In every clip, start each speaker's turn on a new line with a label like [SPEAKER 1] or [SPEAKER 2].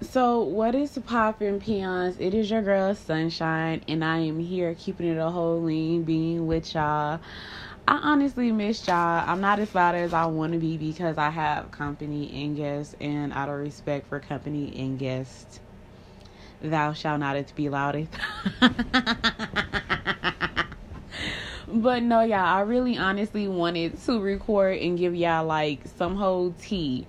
[SPEAKER 1] So, what is poppin' peons? It is your girl Sunshine, and I am here keeping it a whole lean being with y'all. I honestly miss y'all. I'm not as loud as I want to be because I have company and guests, and out of respect for company and guests, thou shalt not be loudest. but no, y'all, I really honestly wanted to record and give y'all like some whole tea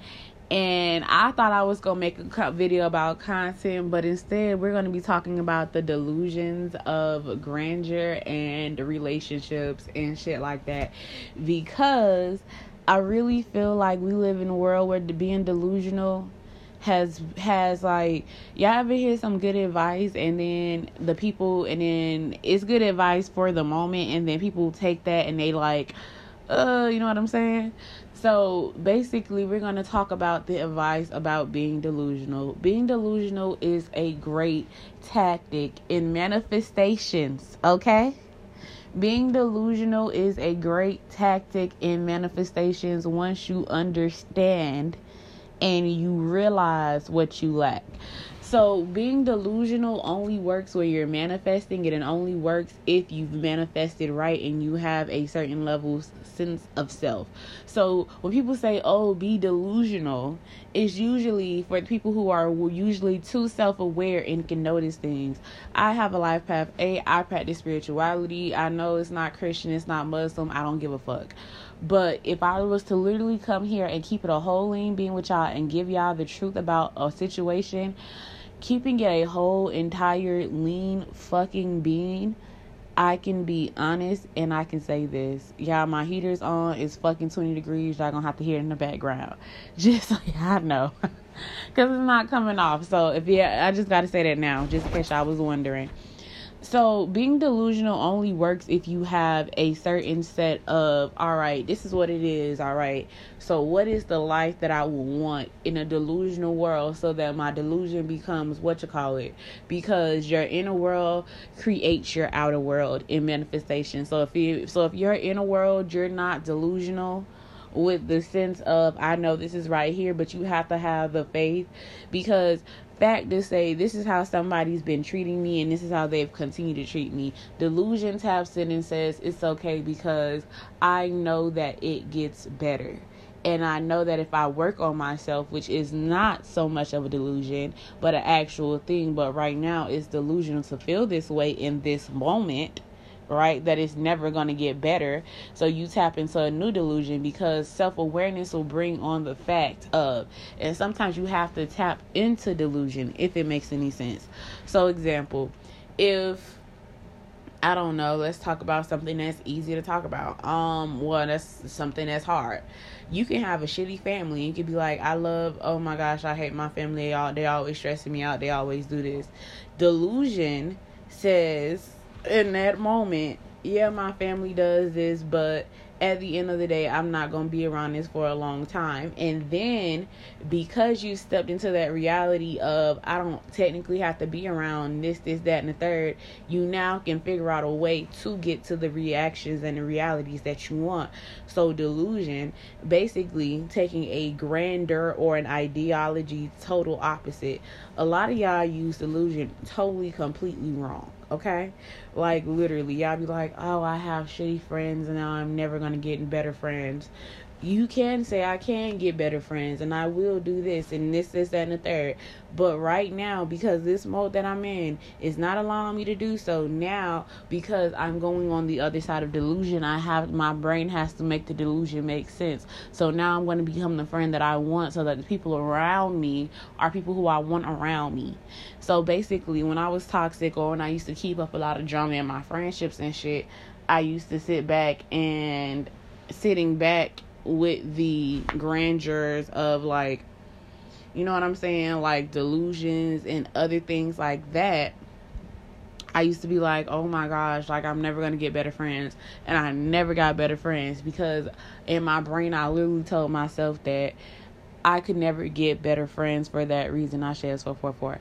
[SPEAKER 1] and I thought I was gonna make a video about content, but instead we're gonna be talking about the delusions of grandeur and relationships and shit like that, because I really feel like we live in a world where being delusional has has like y'all ever hear some good advice and then the people and then it's good advice for the moment and then people take that and they like uh you know what I'm saying so basically, we're going to talk about the advice about being delusional. Being delusional is a great tactic in manifestations, okay? Being delusional is a great tactic in manifestations once you understand and you realize what you lack. So being delusional only works when you're manifesting it and only works if you've manifested right and you have a certain level sense of self. So when people say, "Oh, be delusional," it's usually for people who are usually too self-aware and can notice things. I have a life path. A, I practice spirituality. I know it's not Christian, it's not Muslim. I don't give a fuck. But if I was to literally come here and keep it a whole lean being with y'all and give y'all the truth about a situation, keeping it a whole entire lean fucking being, I can be honest and I can say this. Yeah, my heater's on. It's fucking 20 degrees. Y'all gonna have to hear it in the background. Just so y'all know. Because it's not coming off. So, if yeah, I just gotta say that now, just in case y'all was wondering. So, being delusional only works if you have a certain set of, all right, this is what it is, all right. So, what is the life that I will want in a delusional world so that my delusion becomes what you call it? Because your inner world creates your outer world in manifestation. So, if you so if your inner world you're not delusional, with the sense of I know this is right here, but you have to have the faith because fact to say this is how somebody's been treating me and this is how they've continued to treat me. Delusion taps in and says it's okay because I know that it gets better. And I know that if I work on myself, which is not so much of a delusion, but an actual thing, but right now it's delusional to feel this way in this moment right? That it's never going to get better. So you tap into a new delusion because self awareness will bring on the fact of, and sometimes you have to tap into delusion if it makes any sense. So, example, if I don't know, let's talk about something that's easy to talk about. Um, well, that's something that's hard. You can have a shitty family. You can be like, I love, oh my gosh, I hate my family. They all they always stressing me out. They always do this. Delusion says in that moment, yeah, my family does this, but at the end of the day, I'm not going to be around this for a long time. And then because you stepped into that reality of I don't technically have to be around this, this, that, and the third, you now can figure out a way to get to the reactions and the realities that you want. So, delusion, basically taking a grander or an ideology total opposite. A lot of y'all use delusion totally, completely wrong okay? Like literally, y'all be like, "Oh, I have shitty friends and now I'm never to get better friends." You can say I can get better friends and I will do this and this, this, that, and the third. But right now, because this mode that I'm in is not allowing me to do so now, because I'm going on the other side of delusion, I have my brain has to make the delusion make sense. So now I'm going to become the friend that I want so that the people around me are people who I want around me. So basically, when I was toxic or when I used to keep up a lot of drama in my friendships and shit, I used to sit back and sitting back with the grandeurs of like you know what I'm saying like delusions and other things like that I used to be like, oh my gosh, like I'm never gonna get better friends, and I never got better friends because in my brain I literally told myself that I could never get better friends for that reason. I share four four four.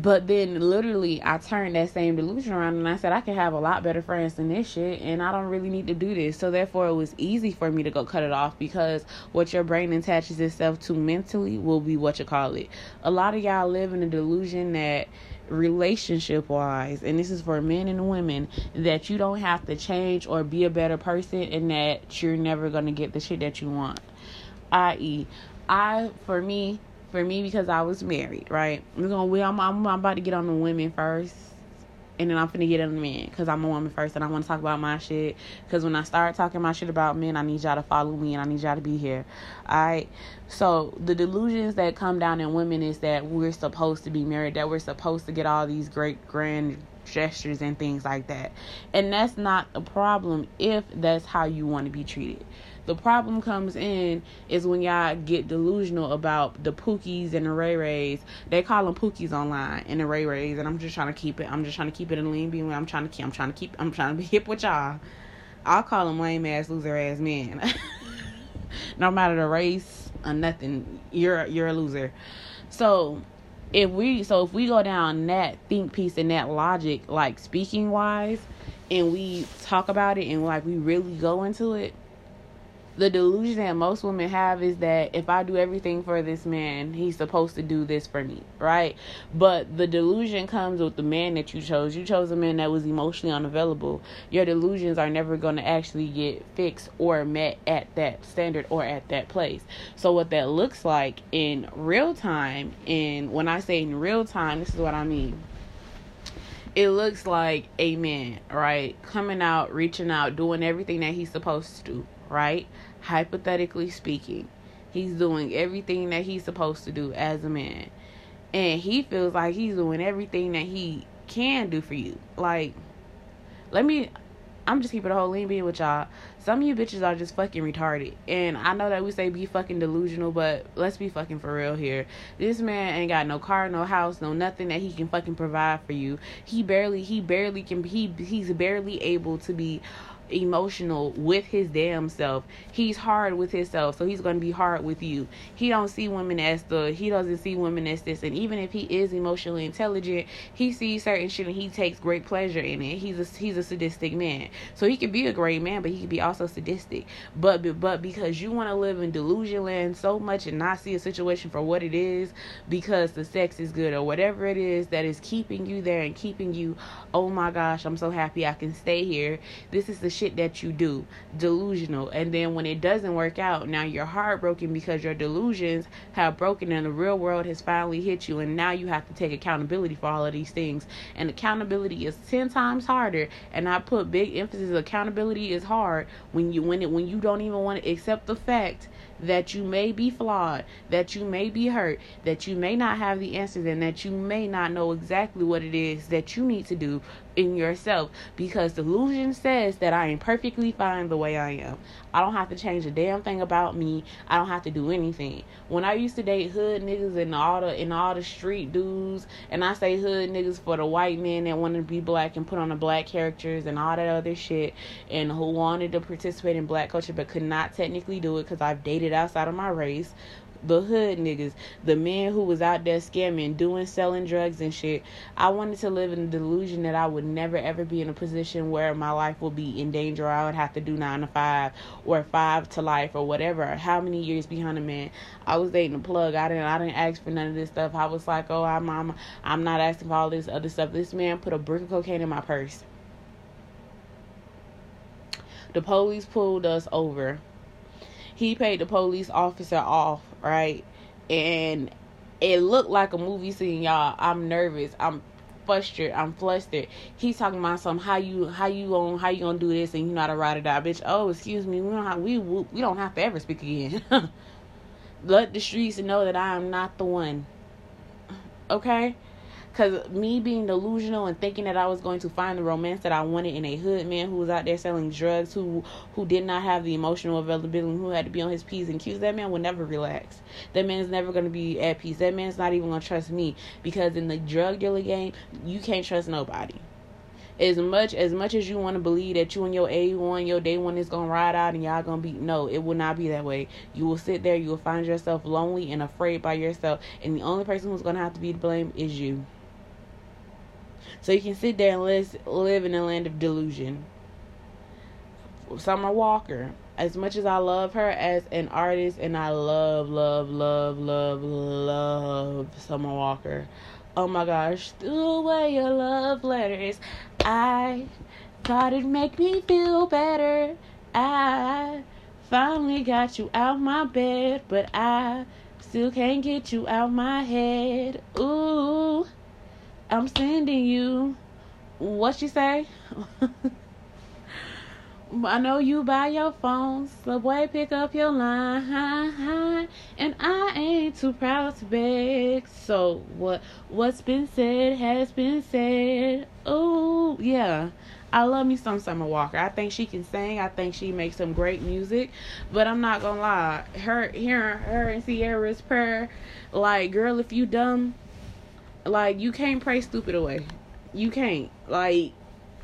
[SPEAKER 1] But then literally I turned that same delusion around and I said I can have a lot better friends than this shit and I don't really need to do this. So therefore it was easy for me to go cut it off because what your brain attaches itself to mentally will be what you call it. A lot of y'all live in a delusion that relationship wise and this is for men and women that you don't have to change or be a better person and that you're never going to get the shit that you want. I.e., I for me for me because I was married, right? We're gonna I'm, I'm, I'm about to get on the women first, and then I'm finna get on the men because I'm a woman first, and I want to talk about my shit. Because when I start talking my shit about men, I need y'all to follow me, and I need y'all to be here. All right. So the delusions that come down in women is that we're supposed to be married, that we're supposed to get all these great grand gestures and things like that, and that's not a problem if that's how you want to be treated. The problem comes in is when y'all get delusional about the Pookies and the Ray Rays. They call them Pookies online and the Ray Rays, and I'm just trying to keep it. I'm just trying to keep it in lean being. I'm trying to keep. I'm trying to keep. I'm trying to be hip with y'all. I'll call them lame ass loser ass men. no matter the race or nothing, you're you're a loser. So if we so if we go down that think piece and that logic, like speaking wise, and we talk about it and like we really go into it, the delusion that most women have is that if I do everything for this man, he's supposed to do this for me, right? But the delusion comes with the man that you chose. You chose a man that was emotionally unavailable. Your delusions are never going to actually get fixed or met at that standard or at that place. So, what that looks like in real time, and when I say in real time, this is what I mean it looks like a man, right? Coming out, reaching out, doing everything that he's supposed to do, right? Hypothetically speaking, he's doing everything that he's supposed to do as a man. And he feels like he's doing everything that he can do for you. Like, let me I'm just keeping the whole lean being with y'all. Some of you bitches are just fucking retarded. And I know that we say be fucking delusional, but let's be fucking for real here. This man ain't got no car, no house, no nothing that he can fucking provide for you. He barely he barely can he he's barely able to be emotional with his damn self. He's hard with himself, so he's to be hard with you. He don't see women as the he doesn't see women as this. And even if he is emotionally intelligent, he sees certain shit and he takes great pleasure in it. He's a he's a sadistic man, so he could be a great man, but he could be also sadistic. But but because you want to live in delusion land so much and not see a situation for what it is, because the sex is good or whatever it is that is keeping you there and keeping you. Oh my gosh, I'm so happy I can stay here. This is the shit that you do. Delusional. And then when it doesn't work out now you're heartbroken because your delusions have broken and the real world has finally hit you and now you have to take accountability for all of these things. And accountability is 10 times harder. And i put big emphasis accountability is hard when you when it when you don't even want to accept the fact that you may be flawed, that you may be hurt, that you may not have the answers, and that you may not know exactly what it is that you need to do in yourself because delusion says that I am perfectly fine the way I am. I don't have to change a damn thing about me. I don't have to do anything. When I used to date hood niggas and all the and all the street dudes, and I say hood niggas for the white men that wanted to be black and put on the black characters and all that other shit, and who wanted to participate in black culture but could not technically do it because I've dated outside of my race the hood niggas, the men who was out there scamming, doing selling drugs and shit. I wanted to live in the delusion that I would never ever be in a position where my life will be in danger. I would have to do nine to five or five to life or whatever. How many years behind a man? I was dating a plug. I didn't. I didn't ask for none of this stuff. I was like, oh, I'm, I'm, I'm not asking for all this other stuff. This man put a brick of cocaine in my purse. The police pulled us over he paid the police officer off, right? And it looked like a movie scene, y'all. I'm nervous. I'm frustrated. I'm flustered. He's talking about some how you how you on how you gonna do this and you not a ride or die, bitch. Oh, excuse me. We don't have we we don't have to ever speak again. Let the streets know that I am not the one. Okay. Because me being delusional and thinking that I was going to find the romance that I wanted in a hood man who was out there selling drugs, who who did not have the emotional availability, who had to be on his P's and Q's, that man would never relax. That man is never going to be at peace. That man's not even going to trust me because in the drug dealer game, you can't trust nobody as much as much as you want to believe that you and your A one, your day one is gonna ride out and y'all gonna be no, it will not be that way. You will sit there, you will find yourself lonely and afraid by yourself, and the only person who's gonna have to be to blame is you. So you can sit there and live, live in a land of delusion. Summer Walker, as much as I love her as an artist, and I love, love, love, love, love Summer Walker. Oh my gosh, threw away your love letters. I thought it'd make me feel better. I finally got you out my bed, but I still can't get you out my head. Ooh, I'm sending you. What she say? I know you buy your phone, subway pick up your line, and I ain't too proud to beg. So what what's been said has been said. Oh yeah, I love me some Summer Walker. I think she can sing. I think she makes some great music. But I'm not gonna lie, her hearing her and Ciara's prayer, like girl, if you dumb, like you can't pray stupid away. You can't like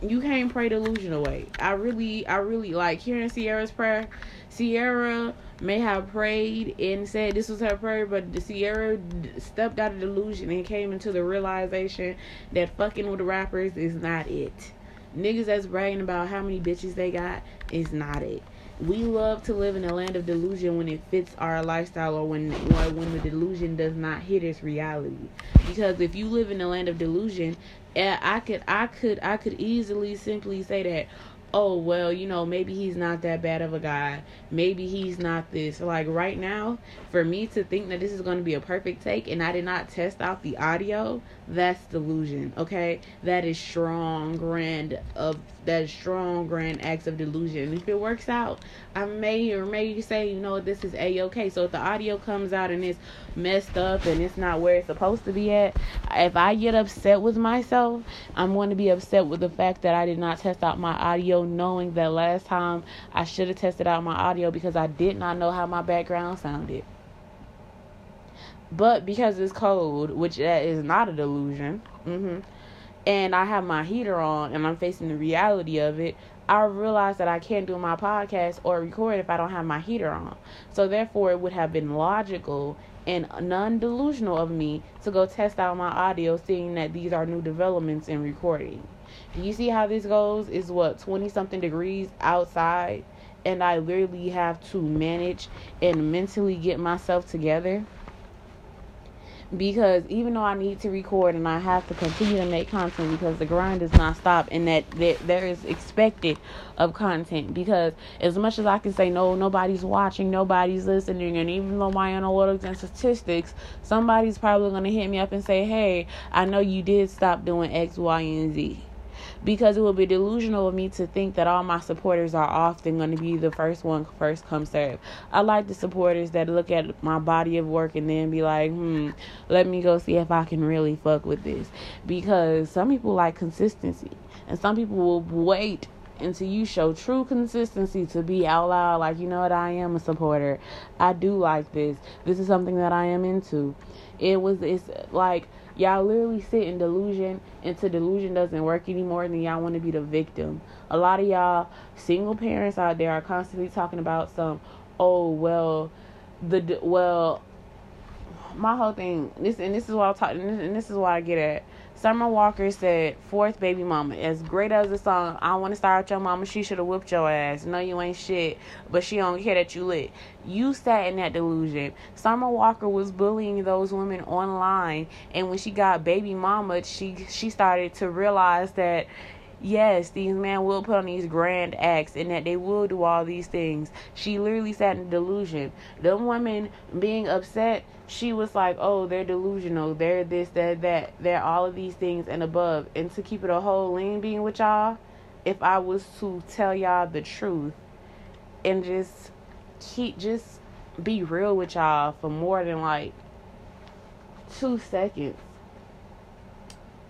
[SPEAKER 1] you can't pray delusion away. I really, I really like hearing Ciara's prayer. Ciara may have prayed and said this was her prayer, but Sierra stepped out of delusion and came into the realization that fucking with the rappers is not it. Niggas that's bragging about how many bitches they got is not it. We love to live in a land of delusion when it fits our lifestyle or when or when the delusion does not hit its reality. Because if you live in a land of delusion, eh, I could I could I could easily simply say that oh well you know maybe he's not that bad of a guy. Maybe he's not this. Like right now for me to think that this is going to be a perfect take and i did not test out the audio that's delusion okay? That is strong grand of that strong grand acts of delusion. If it works out i may or may say you know this is a-okay so if the audio comes out and it's messed up and it's not where it's supposed to be at if i get upset with myself i'm going to be upset with the fact that i did not test out my audio knowing that last time i should have tested out my audio because i did not know how my background sounded. But because it's cold, which that is not a delusion, mm-hmm, and I have my heater on and I'm facing the reality of it, I realize that I can't do my podcast or record if I don't have my heater on. So therefore, it would have been logical and non-delusional of me to go test out my audio, seeing that these are new developments in recording. Do you see how this goes? Is what twenty something degrees outside, and I literally have to manage and mentally get myself together because even though I need to record and I have to continue to make content because the grind does not stop and that, there is expected of content because as much as I can say no nobody's watching nobody's listening and even though my analytics and statistics somebody's probably going to hit me up and say hey I know you did stop doing X Y and Z because it would be delusional of me to think that all my supporters are often going to be the first one first come serve. I like the supporters that look at my body of work and then be like, hmm, let me go see if I can really fuck with this. Because some people like consistency, and some people will wait until you show true consistency to be out loud like you know what I am a supporter. I do like this. This is something that I am into. It was it's like Y'all literally sit in delusion until delusion doesn't work anymore, and then y'all want to be the victim. A lot of y'all single parents out there are constantly talking about some, oh well, the well, my whole thing. This and this is what I'm talking, and this is why I get at Summer Walker said, Fourth baby mama. As great as the song, I want to start with your mama, she should have whooped your ass. No, you ain't shit, but she don't care that you lit. You sat in that delusion. Summer Walker was bullying those women online, and when she got baby mama, she she started to realize that yes, these men will put on these grand acts and that they will do all these things. She literally sat in delusion. The women being upset she was like, "Oh, they're delusional. They're this, they're that. They're all of these things and above." And to keep it a whole lean being with y'all, if I was to tell y'all the truth and just keep just be real with y'all for more than like two seconds.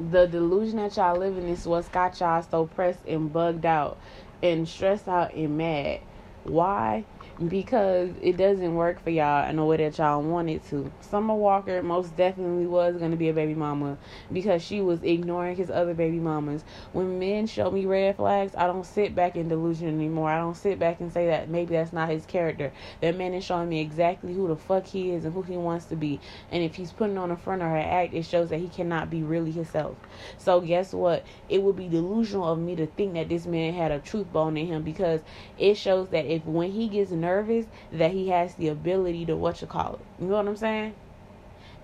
[SPEAKER 1] The delusion that y'all live in is what's got y'all so pressed and bugged out and stressed out and mad. Why? Because it doesn't work for y'all in the way that y'all want it to. Summer Walker most definitely was going to be a baby mama because she was ignoring his other baby mamas. When men show me red flags, I don't sit back in delusion anymore. I don't sit back and say that maybe that's not his character. That man is showing me exactly who the fuck he is and who he wants to be. And if he's putting on a front or an act, it shows that he cannot be really himself. So guess what? It would be delusional of me to think that this man had a truth bone in him because it shows that if when he gets nervous that he has the ability to what you call it. You know what I'm saying?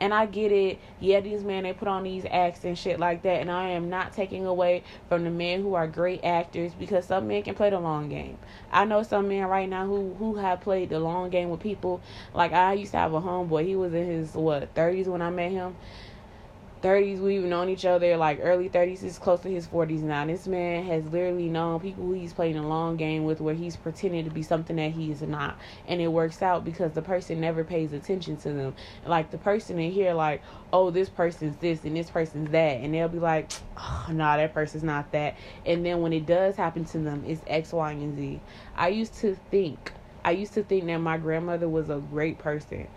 [SPEAKER 1] And I get it. Yeah, these men they put on these acts and shit like that. And I am not taking away from the men who are great actors because some men can play the long game. I know some men right now who who have played the long game with people. Like I used to have a homeboy. He was in his what thirties when I met him 30s. We've known each other like early 30s. He's close to his 40s now. This man has literally known people he's playing a long game with where he's pretending to be something that he is not. And it works out because the person never pays attention to them. Like the person in here, like, oh, this person's this and this person's that. And they'll be like, oh, nah, that person's not that. And then when it does happen to them, it's X, Y, and Z. I used to think. I used to think that my grandmother was a great person.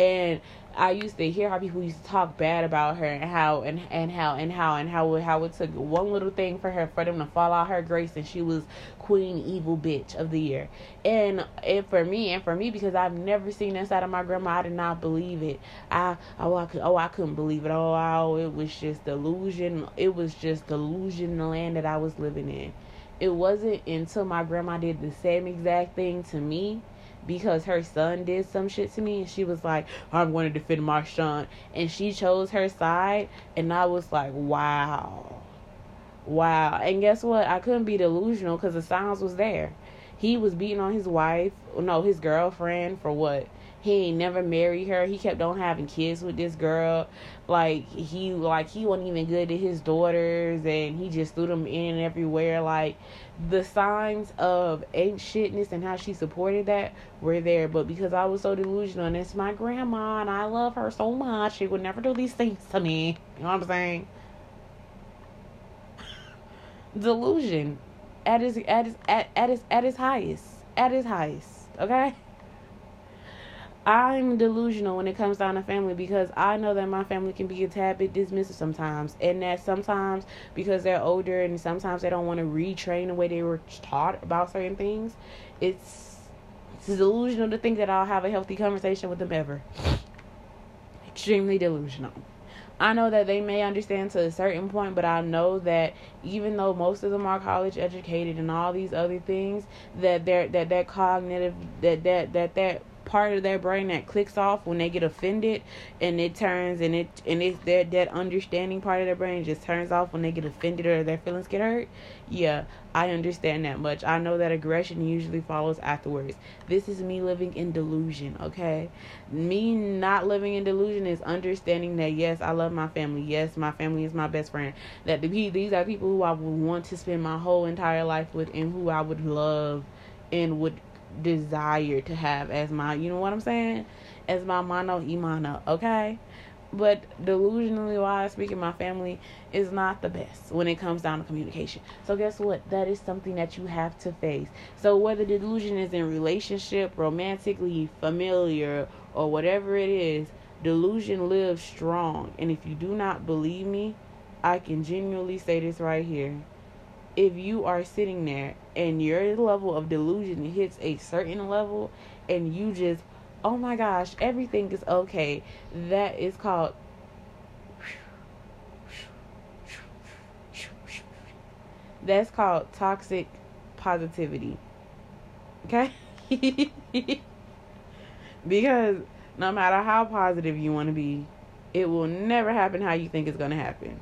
[SPEAKER 1] And I used to hear how people used to talk bad about her and how and and how and how and how how it took one little thing for her for them to fall out her grace and she was queen evil bitch of the year. And and for me and for me because I've never seen that side of my grandma, I did not believe it. I oh I could oh I couldn't believe it. Oh, oh it was just delusion. It was just delusion the land that I was living in. It wasn't until my grandma did the same exact thing to me because her son did some shit to me and she was like i'm going to defend my son and she chose her side and i was like wow wow and guess what i couldn't be delusional because the signs was there he was beating on his wife no his girlfriend for what he ain't never married her. He kept on having kids with this girl. Like he like he wasn't even good to his daughters and he just threw them in everywhere. Like the signs of ain't shitness and how she supported that were there. But because I was so delusional and it's my grandma and I love her so much, she would never do these things to me. You know what I'm saying? Delusion at his at his at, at his at his highest. At his highest. Okay? I'm delusional when it comes down to family because I know that my family can be a tad bit dismissive sometimes, and that sometimes because they're older and sometimes they don't want to retrain the way they were taught about certain things. It's, it's delusional to think that I'll have a healthy conversation with them ever. Extremely delusional. I know that they may understand to a certain point, but I know that even though most of them are college educated and all these other things, that they're that that cognitive that that that that part of their brain that clicks off when they get offended and it turns and it and it's that that understanding part of their brain just turns off when they get offended or their feelings get hurt. Yeah i understand that much. I know that aggression usually follows afterwards. This is me living in delusion okay? Me not living in delusion is understanding that yes i love my family. Yes my family is my best friend. That the, these are people who i would want to spend my whole entire life with and who i would love and would desire to have as my, you know what I'm saying? As my mano imano, okay? But delusionally wise speaking, my family is not the best when it comes down to communication. So guess what? That is something that you have to face. So whether delusion is in relationship, romantically, familiar, or whatever it is, delusion lives strong. And if you do not believe me, I can genuinely say this right here if you are sitting there and your level of delusion hits a certain level and you just oh my gosh everything is okay that is called that's called toxic positivity. Okay? Because no matter how positive you want to be it will never happen how you think it's going to happen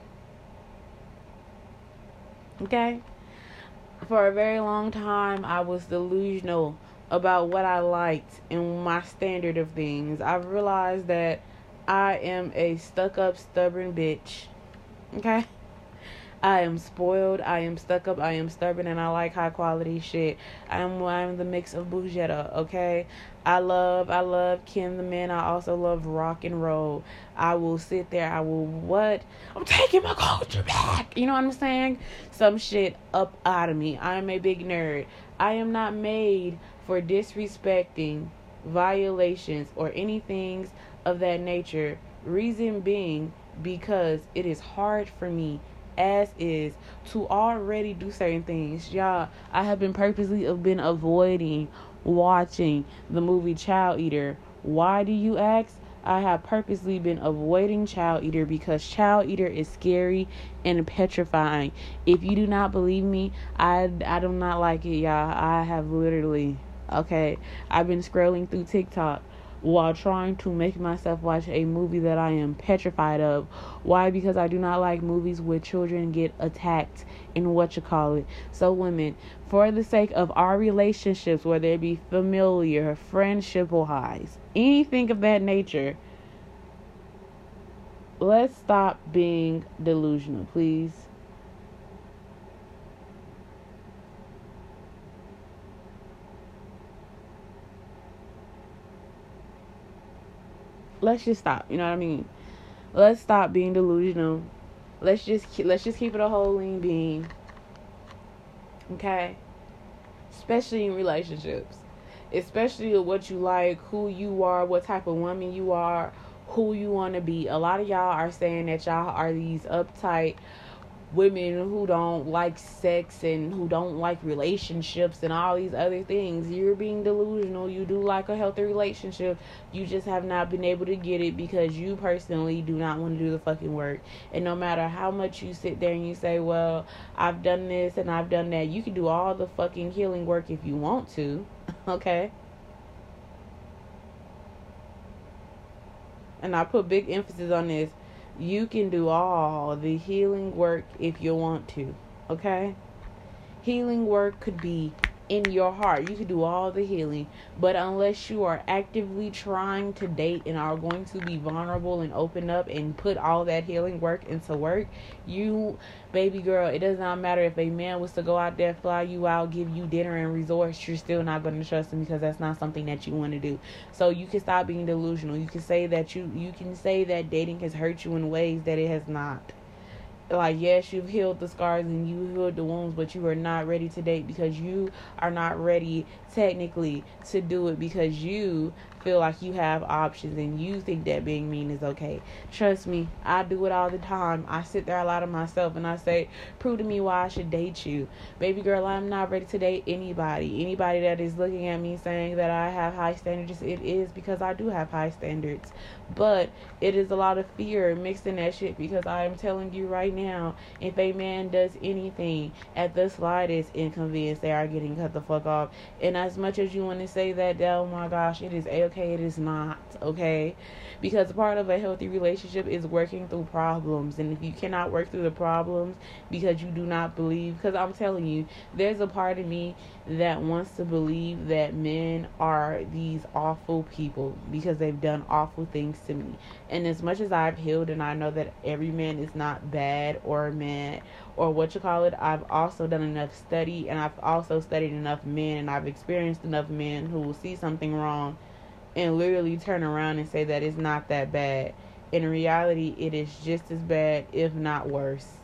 [SPEAKER 1] Okay? For a very long time, I was delusional about what I liked and my standard of things. I realized that I am a stuck up, stubborn bitch. Okay? I am spoiled. I am stuck up. I am stubborn, and I like high quality shit. I'm I'm the mix of Bougetta. Okay, I love I love Kim the Man. I also love rock and roll. I will sit there. I will what? I'm taking my culture back. You know what I'm saying? Some shit up out of me. I am a big nerd. I am not made for disrespecting, violations, or anything of that nature. Reason being because it is hard for me as is to already do certain things. Y'all, I have been purposely have been avoiding watching the movie Child Eater. Why do you ask? I have purposely been avoiding Child Eater because Child Eater is scary and petrifying. If you do not believe me, I I do not like it, y'all. I have literally okay. I've been scrolling through TikTok while trying to make myself watch a movie that I am petrified of. Why? Because I do not like movies where children get attacked in what you call it. So, women, for the sake of our relationships, whether it be familiar, friendship, or highs, anything of that nature, let's stop being delusional, please. Let's just stop. You know what I mean? Let's stop being delusional. Let's just let's just keep it a whole lean being. Okay? Especially in relationships. Especially what you like, who you are, what type of woman you are, who you want to be. A lot of y'all are saying that y'all are these uptight women who don't like sex and who don't like relationships and all these other things. You're being delusional. You do like a healthy relationship. You just have not been able to get it because you personally do not want to do the fucking work. And no matter how much you sit there and you say, well, I've done this and I've done that, you can do all the fucking healing work if you want to. okay? And I put big emphasis on this you can do all the healing work if you want to. Okay? Healing work could be in your heart. You can do all the healing, but unless you are actively trying to date and are going to be vulnerable and open up and put all that healing work into work, you, baby girl, it does not matter if a man was to go out there, fly you out, give you dinner and resorts, you're still not going to trust him because that's not something that you want to do. So you can stop being delusional. You can say that you you can say that dating has hurt you in ways that it has not like yes you've healed the scars and you healed the wounds but you are not ready to date because you are not ready technically to do it because you feel like you have options and you think that being mean is okay. Trust me, I do it all the time. I sit there a lot of myself and I say, prove to me why I should date you. Baby girl, I'm not ready to date anybody. Anybody that is looking at me saying that I have high standards, it is because I do have high standards. But it is a lot of fear mixed in that shit because I am telling you right now, if a man does anything at the slightest inconvenience, they are getting cut the fuck off. And as much as you want to say that, oh my gosh, it is a okay, it is not okay. Because part of a healthy relationship is working through problems. And if you cannot work through the problems because you do not believe, because I'm telling you, there's a part of me that wants to believe that men are these awful people because they've done awful things to me. And as much as I've healed and I know that every man is not bad or mad or what you call it, I've also done enough study and I've also studied enough men and I've experienced enough men who will see something wrong and literally turn around and say that it's not that bad. In reality, it is just as bad, if not worse.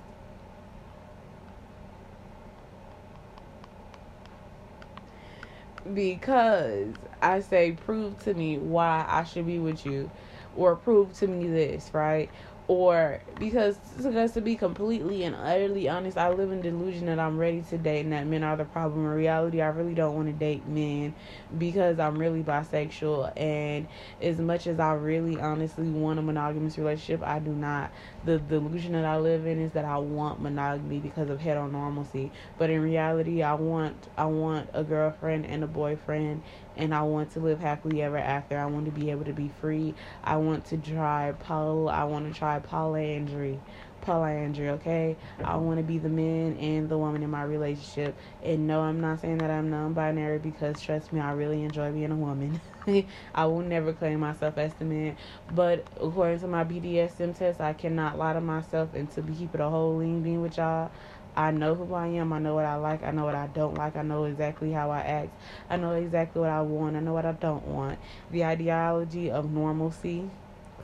[SPEAKER 1] Because I say, prove to me why I should be with you, or prove to me this, right? or because because to be completely and utterly honest, I live in delusion that I'm ready to date and that men are the problem. In reality, I really don't want to date men because I'm really bisexual and as much as I really honestly want a monogamous relationship, I do not. The delusion that I live in is that I want monogamy because of heteronormalcy. But in reality, I want I want a girlfriend and a boyfriend and I want to live happily ever after. I want to be able to be free. I want to try poly. I want to try polyandry. Polyandry, okay? I want to be the man and the woman in my relationship. And no, I'm not saying that I'm non-binary because trust me, I really enjoy being a woman. I will never claim myself as the man, but according to my BDSM test, I cannot lie to myself and to be keeping a whole lean being with y'all. I know who I am. I know what I like. I know what I don't like. I know exactly how I act. I know exactly what I want. I know what I don't want. The ideology of normalcy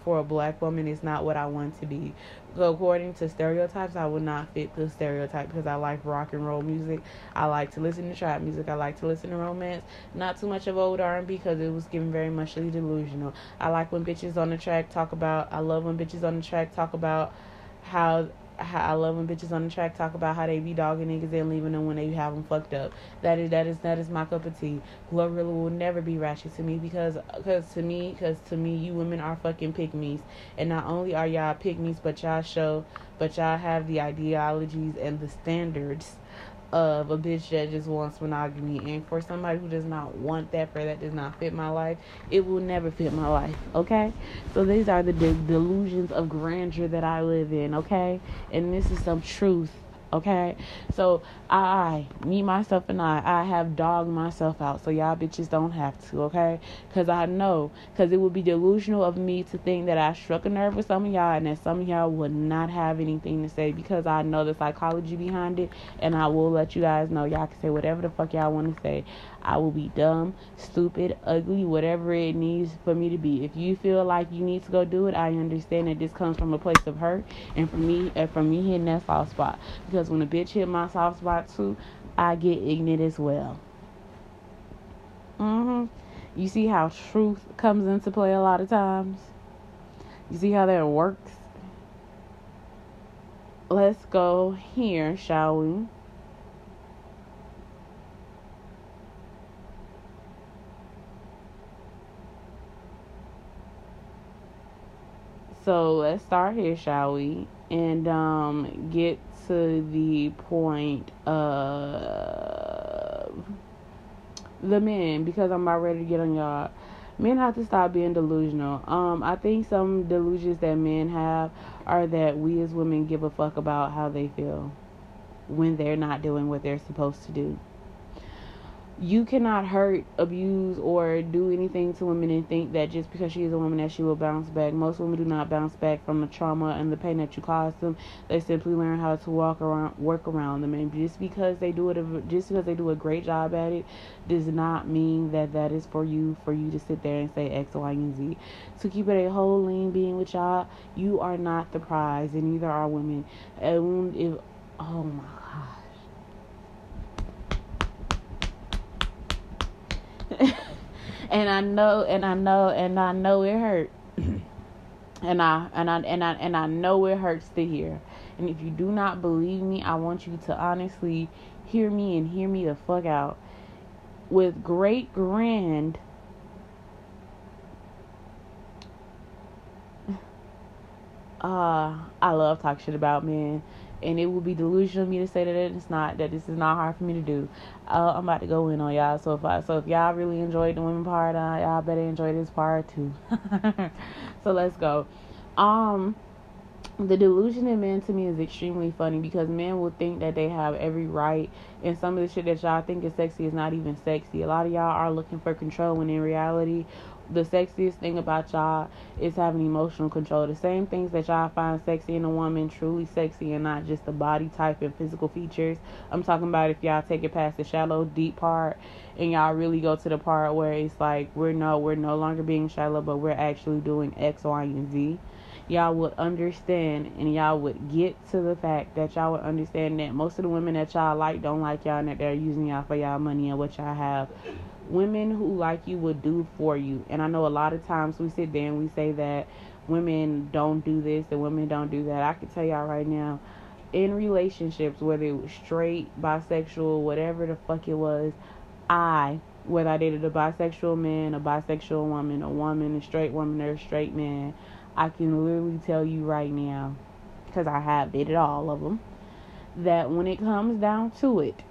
[SPEAKER 1] for a black woman is not what I want to be. So According to stereotypes, I would not fit the stereotype because I like rock and roll music. I like to listen to trap music. I like to listen to romance. Not too much of old R&B because it was given very much delusional. I like when bitches on the track talk about. I love when bitches on the track talk about how I love when bitches on the track talk about how they be dogging niggas and leaving them when they have them fucked up. That is that is that is my cup of tea. Glorilla will never be ratchet to me because cause to me cause to me you women are fucking pick-mes and not only are y'all pick-mes but y'all show but y'all have the ideologies and the standards of a bitch that just wants monogamy. And for somebody who does not want that for that does not fit my life it will never fit my life okay? So these are the de- delusions of grandeur that i live in okay? And this is some truth Okay, so I, me, myself, and I, I have dogged myself out. So y'all bitches don't have to. Okay, because I know, because it would be delusional of me to think that I struck a nerve with some of y'all and that some of y'all would not have anything to say because I know the psychology behind it, and I will let you guys know. Y'all can say whatever the fuck y'all want to say. I will be dumb, stupid, ugly, whatever it needs for me to be. If you feel like you need to go do it, I understand that this comes from a place of hurt and from me and from me hitting that soft spot. Because when a bitch hit my soft spot too, I get ignorant as well. Mhm. You see how truth comes into play a lot of times. You see how that works. Let's go here, shall we? So let's start here, shall we? And um, get to the point of the men because I'm about ready to get on y'all. Men have to stop being delusional. Um, I think some delusions that men have are that we as women give a fuck about how they feel when they're not doing what they're supposed to do you cannot hurt, abuse, or do anything to women and think that just because she is a woman that she will bounce back. Most women do not bounce back from the trauma and the pain that you caused them. They simply learn how to walk around, work around them, and just because they do it, just because they do a great job at it, does not mean that that is for you for you to sit there and say X, Y, and Z. To keep it a whole lean being with y'all, you are not the prize, and neither are women. And if oh my and I know and I know and I know it hurt. and I and I and I and I know it hurts to hear. And if you do not believe me, I want you to honestly hear me and hear me the fuck out. With great grand uh I love talk shit about men and it would be delusional of me to say that it's not that this is not hard for me to do. Uh, I'm about to go in on y'all. So if so if y'all really enjoyed the women part, uh, y'all better enjoy this part too. so let's go. Um, the delusion in men to me is extremely funny because men will think that they have every right, and some of the shit that y'all think is sexy is not even sexy. A lot of y'all are looking for control when in reality, the sexiest thing about y'all is having emotional control. The same things that y'all find sexy in a woman, truly sexy, and not just the body type and physical features. I'm talking about if y'all take it past the shallow, deep part, and y'all really go to the part where it's like we're no, we're no longer being shallow, but we're actually doing X, Y, and Z. Y'all would understand, and y'all would get to the fact that y'all would understand that most of the women that y'all like don't like y'all, and that they're using y'all for y'all money and what y'all have women who like you would do for you. And I know a lot of times we sit there and we say that women don't do this and women don't do that. I can tell y'all right now, in relationships, whether it was straight, bisexual, whatever the fuck it was, I, whether I dated a bisexual man, a bisexual woman, a woman, a straight woman, or a straight man, I can literally tell you right now, because I have dated all of them, that when it comes down to it,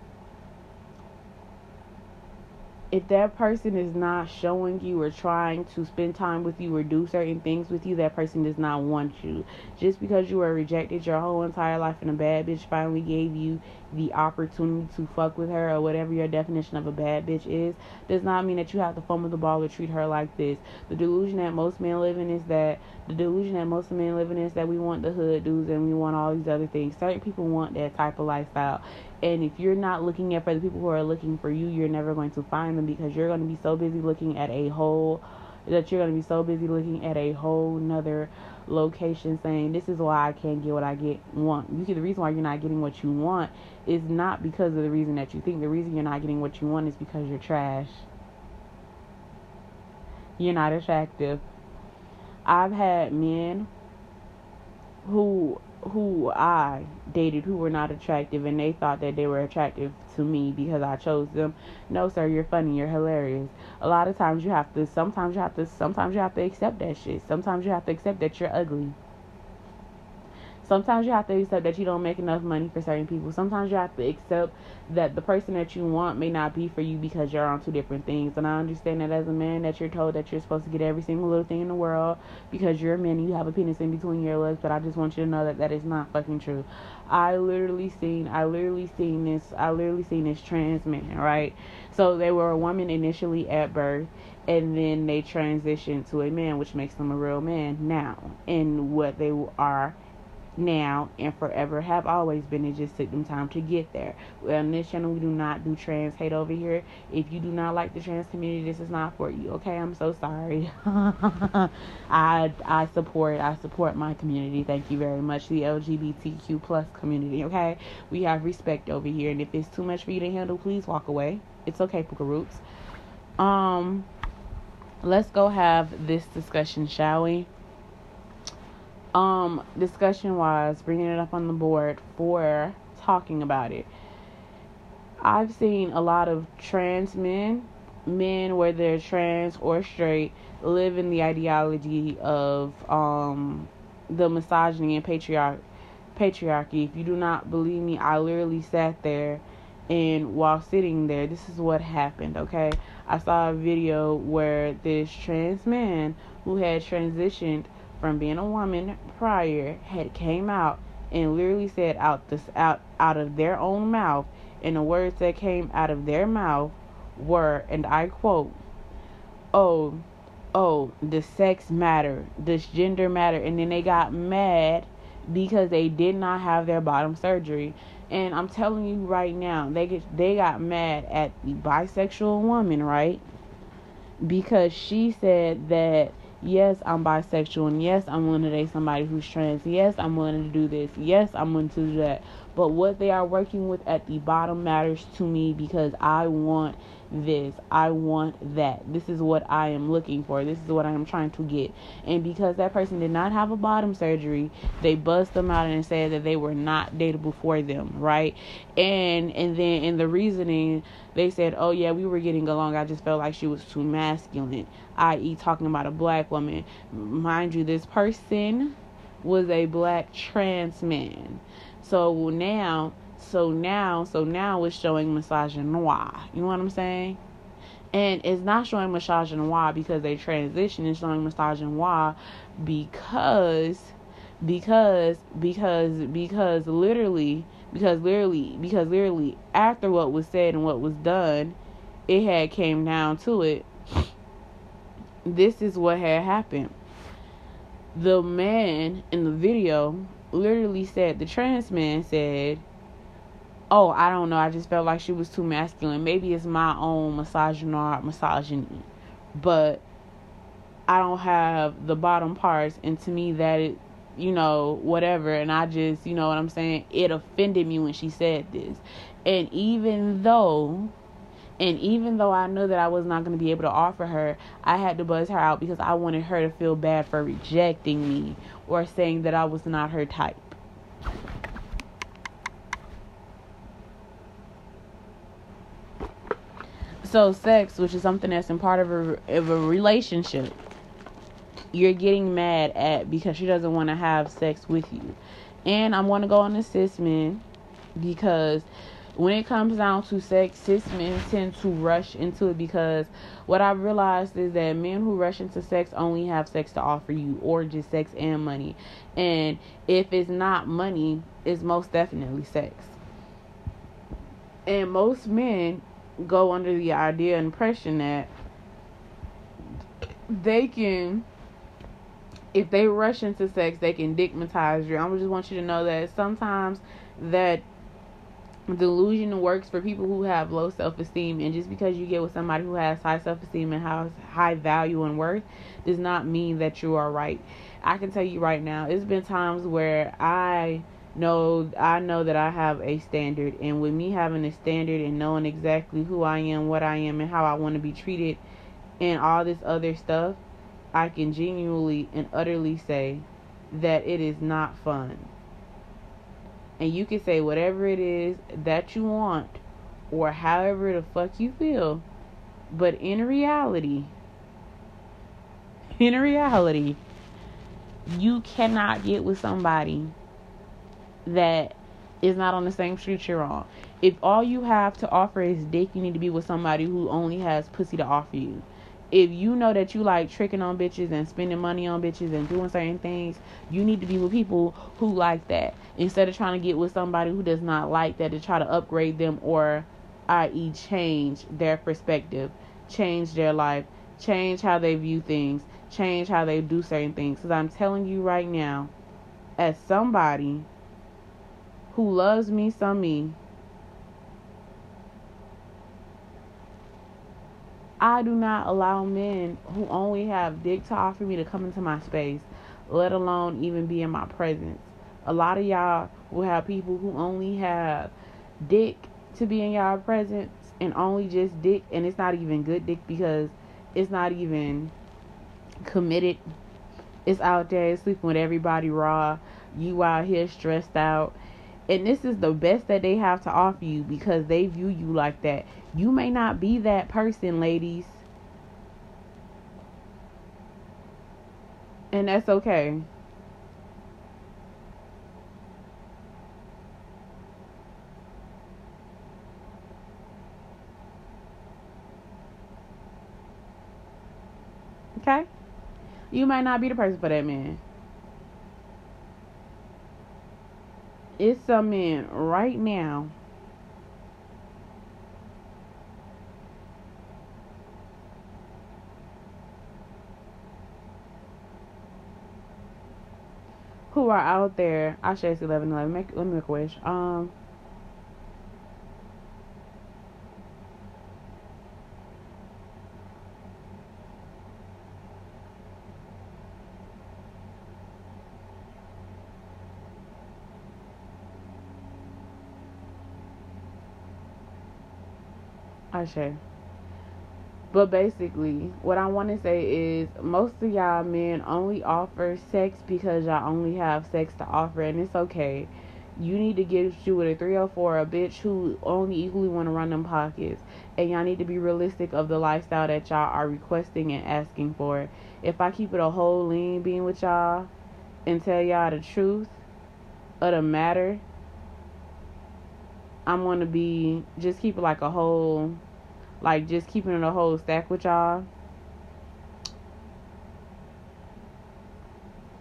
[SPEAKER 1] if that person is not showing you or trying to spend time with you or do certain things with you, that person does not want you. Just because you were rejected your whole entire life and a bad bitch finally gave you the opportunity to fuck with her or whatever your definition of a bad bitch is, does not mean that you have to fumble the ball or treat her like this. The delusion that most men live in is that the delusion that most men live in is that we want the hood dudes and we want all these other things. Certain people want that type of lifestyle. And if you're not looking at for the people who are looking for you, you're never going to find them because you're going to be so busy looking at a whole that you're gonna be so busy looking at a whole nother location saying this is why I can't get what I get want. You see the reason why you're not getting what you want is not because of the reason that you think. The reason you're not getting what you want is because you're trash. You're not attractive. I've had men who who I dated who were not attractive and they thought that they were attractive to me because I chose them. No, sir, you're funny, you're hilarious. A lot of times you have to sometimes you have to sometimes you have to accept that shit. Sometimes you have to accept that you're ugly. Sometimes you have to accept that you don't make enough money for certain people. Sometimes you have to accept that the person that you want may not be for you because you're on two different things. And I understand that as a man that you're told that you're supposed to get every single little thing in the world because you're a man and you have a penis in between your legs. But I just want you to know that that is not fucking true. I literally seen, I literally seen this, I literally seen this trans man, right? So they were a woman initially at birth and then they transitioned to a man, which makes them a real man now. And what they are now and forever have always been. It just took them time to get there. Well, on this channel, we do not do trans hate over here. If you do not like the trans community, this is not for you. Okay, I'm so sorry. I I support I support my community. Thank you very much. The LGBTQ plus community. Okay, we have respect over here, and if it's too much for you to handle, please walk away. It's okay, Puka Roots. Um, let's go have this discussion, shall we? Um discussion wise bringing it up on the board for talking about it. I've seen a lot of trans men men whether they're trans or straight live in the ideology of um the misogyny and patriarch patriarchy. If you do not believe me i literally sat there and while sitting there this is what happened okay? I saw a video where this trans man who had transitioned from being a woman prior had came out and literally said out this out out of their own mouth and the words that came out of their mouth were and I quote oh oh the sex matter? This gender matter? And then they got mad because they did not have their bottom surgery. And I'm telling you right now they get they got mad at the bisexual woman right? Because she said that Yes, I'm bisexual, and yes, I'm willing to date somebody who's trans. Yes, I'm willing to do this. Yes, I'm willing to do that. But what they are working with at the bottom matters to me because I want this. I want that. This is what I am looking for. This is what I am trying to get. And because that person did not have a bottom surgery, they bust them out and said that they were not dateable for them, right? And and then in the reasoning, they said, "Oh yeah, we were getting along. I just felt like she was too masculine." I.e., talking about a black woman. Mind you, this person was a black trans man. So now so now, so now it's showing misogynoir. You know what I'm saying? And it's not showing misogynoir because they transition. It's showing misogynoir because, because, because, because literally, because literally, because literally, after what was said and what was done, it had came down to it. This is what had happened. The man in the video literally said, the trans man said, oh, I don't know, I just felt like she was too masculine. Maybe it's my own misogyny, misogyny, but I don't have the bottom parts, and to me that it, you know, whatever. And I just, you know what I'm saying? It offended me when she said this, and even though. And even though I knew that I was not going to be able to offer her, I had to buzz her out because I wanted her to feel bad for rejecting me or saying that I was not her type. So sex, which is something that's in part of a, of a relationship, you're getting mad at because she doesn't want to have sex with you. And I'm going to go on cis men because when it comes down to sex, cis men tend to rush into it because what I've realized is that men who rush into sex only have sex to offer you or just sex and money. And if it's not money, it's most definitely sex. And most men go under the idea and impression that they can if they rush into sex they can digmatize you i just want you to know that sometimes that delusion works for people who have low self esteem, and just because you get with somebody who has high self esteem and has high value and worth does not mean that you are right. I can tell you right now, it's been times where I know I know that I have a standard, and with me having a standard and knowing exactly who I am, what I am, and how I want to be treated, and all this other stuff, I can genuinely and utterly say that it is not fun and you can say whatever it is that you want or however the fuck you feel. But in reality, in reality, you cannot get with somebody that is not on the same street you're on. If all you have to offer is dick, you need to be with somebody who only has pussy to offer you if you know that you like tricking on bitches and spending money on bitches and doing certain things, you need to be with people who like that instead of trying to get with somebody who does not like that to try to upgrade them or, i.e., change their perspective, change their life, change how they view things, change how they do certain things. Because I'm telling you right now, as somebody who loves me some me, I do not allow men who only have dick to offer me to come into my space, let alone even be in my presence. A lot of y'all will have people who only have dick to be in y'all presence and only just dick, and it's not even good dick because it's not even committed. It's out there sleeping with everybody raw. You out here stressed out and this is the best that they have to offer you because they view you like that. You may not be that person, ladies. And that's okay. Okay? You might not be the person for that man. It's some men right now who are out there. I should say 11 11. Make, let me make a wish. Um, Ashe. But basically, what I want to say is most of y'all men only offer sex because y'all only have sex to offer, and it's okay. You need to get you with a 304, a bitch who only equally want to run them pockets. And y'all need to be realistic of the lifestyle that y'all are requesting and asking for. If I keep it a whole lean being with y'all and tell y'all the truth of the matter, I'm going to be, just keep it like a whole like just keeping a whole stack with y'all.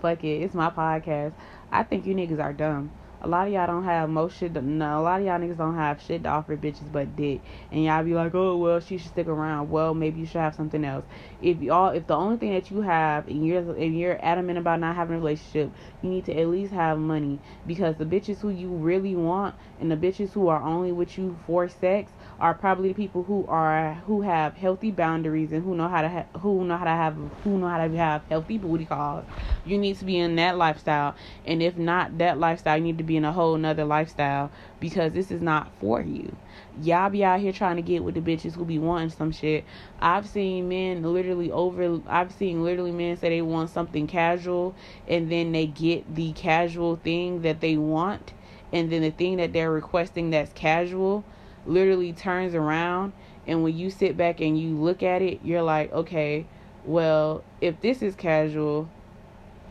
[SPEAKER 1] Fuck it, it's my podcast. I think you niggas are dumb. A lot of y'all don't have most shit. To, no, a lot of y'all niggas don't have shit to offer bitches but dick. And y'all be like, oh well, she should stick around. Well, maybe you should have something else. If y'all, if the only thing that you have and you're and you're adamant about not having a relationship, you need to at least have money because the bitches who you really want and the bitches who are only with you for sex are probably the people who are who have healthy boundaries and who know how to ha- who know how to have who know how to have healthy booty calls. You need to be in that lifestyle, and if not that lifestyle, you need to be in a whole nother lifestyle because this is not for you. Y'all be out here trying to get with the bitches who be wanting some shit. I've seen men literally over. I've seen literally men say they want something casual, and then they get the casual thing that they want, and then the thing that they're requesting that's casual literally turns around and when you sit back and you look at it, you're like, okay, well, if this is casual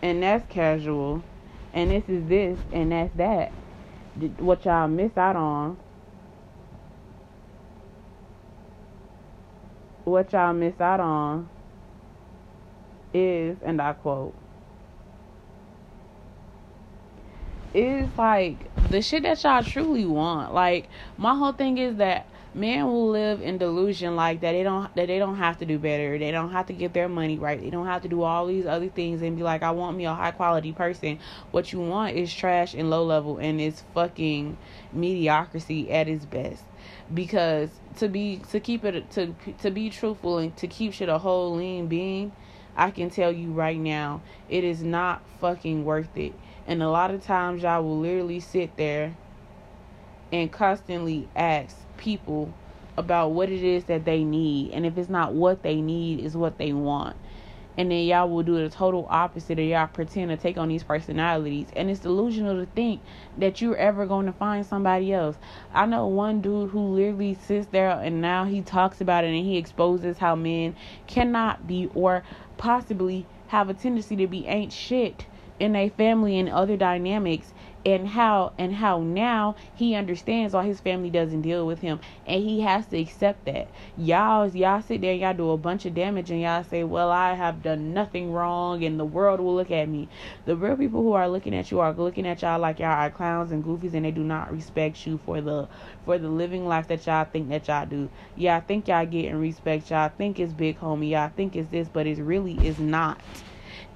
[SPEAKER 1] and that's casual and this is this and that's that, what y'all miss out on, what y'all miss out on is, and I quote, is like the shit that y'all truly want. Like my whole thing is that men will live in delusion like that they don't that they don't have to do better. They don't have to get their money right. They don't have to do all these other things and be like i want me a high quality person. What you want is trash and low level and it's fucking mediocrity at its best. Because to be to keep it to to be truthful and to keep shit a whole lean being i can tell you right now it is not fucking worth it and a lot of times y'all will literally sit there and constantly ask people about what it is that they need. And if it's not what they need, is what they want. And then y'all will do the total opposite, or y'all pretend to take on these personalities. And it's delusional to think that you're ever going to find somebody else. I know one dude who literally sits there and now he talks about it and he exposes how men cannot be or possibly have a tendency to be ain't shit in a family and other dynamics and how and how now he understands why his family doesn't deal with him and he has to accept that. Y'all y'all sit there and y'all do a bunch of damage and y'all say well i have done nothing wrong and the world will look at me. The real people who are looking at you are looking at y'all like y'all are clowns and goofies and they do not respect you for the for the living life that y'all think that y'all do. Yeah i think y'all getting respect. Y'all think it's big homie. Y'all think it's this but it really is not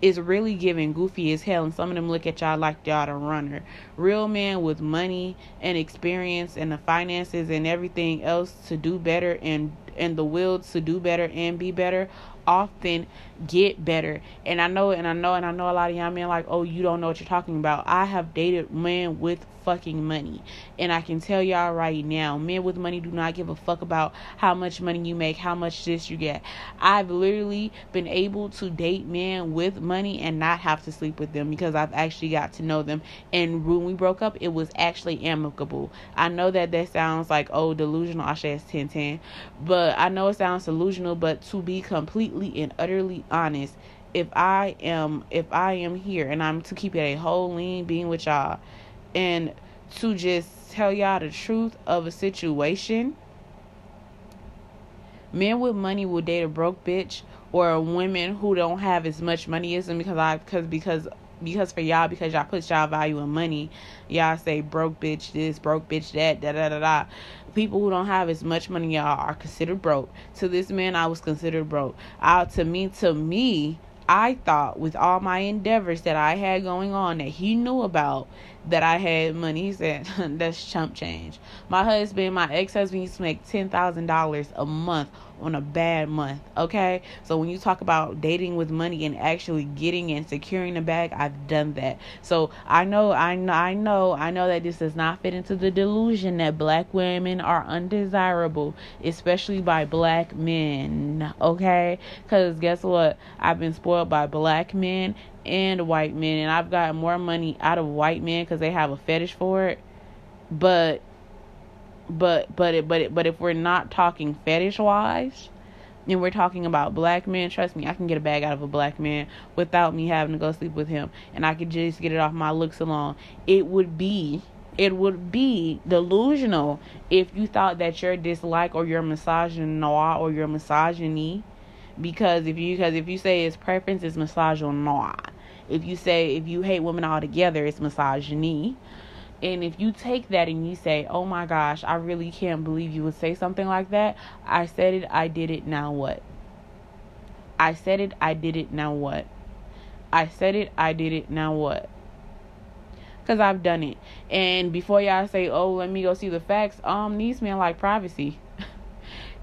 [SPEAKER 1] is really giving goofy as hell and some of them look at y'all like y'all the runner. Real men with money and experience and the finances and everything else to do better and and the will to do better and be better often get better. And I know, and I know, and I know a lot of young men like, oh, you don't know what you're talking about. I have dated men with fucking money. And I can tell y'all right now, men with money do not give a fuck about how much money you make, how much this you get. I've literally been able to date men with money and not have to sleep with them because I've actually got to know them. And when we broke up, it was actually amicable. I know that that sounds like, oh, delusional. I say it's 10 10. But I know it sounds delusional, but to be completely and utterly honest, if I am if I am here and I'm to keep it a whole lean being with y'all and to just tell y'all the truth of a situation, men with money will date a broke bitch or women who don't have as much money as them because I because because because for y'all because y'all put y'all value in money, y'all say broke bitch this, broke bitch that, da da da da. People who don't have as much money y'all are considered broke. To this man, I was considered broke. Out to me, to me, I thought with all my endeavors that I had going on that he knew about that I had money. He said, That's chump change. My husband, my ex husband used to make $10,000 a month on a bad month. Okay. So when you talk about dating with money and actually getting and securing the bag, I've done that. So I know, I know, I know, I know that this does not fit into the delusion that black women are undesirable, especially by black men. Okay. Because guess what? I've been spoiled by black men and white men, and I've got more money out of white men because they have a fetish for it. But, but, but, it, but, it, but if we're not talking fetish wise, and we're talking about black men, trust me, I can get a bag out of a black man without me having to go sleep with him, and I could just get it off my looks alone. It would be it would be delusional if you thought that your dislike or your misogyny or your misogyny because if you because if you say it's preference it's misogyny if you say if you hate women altogether it's misogyny and if you take that and you say oh my gosh i really can't believe you would say something like that i said it i did it now what? I said it i did it now what? I said it i did it now what? Because i've done it. And before y'all say oh let me go see the facts um these men like privacy.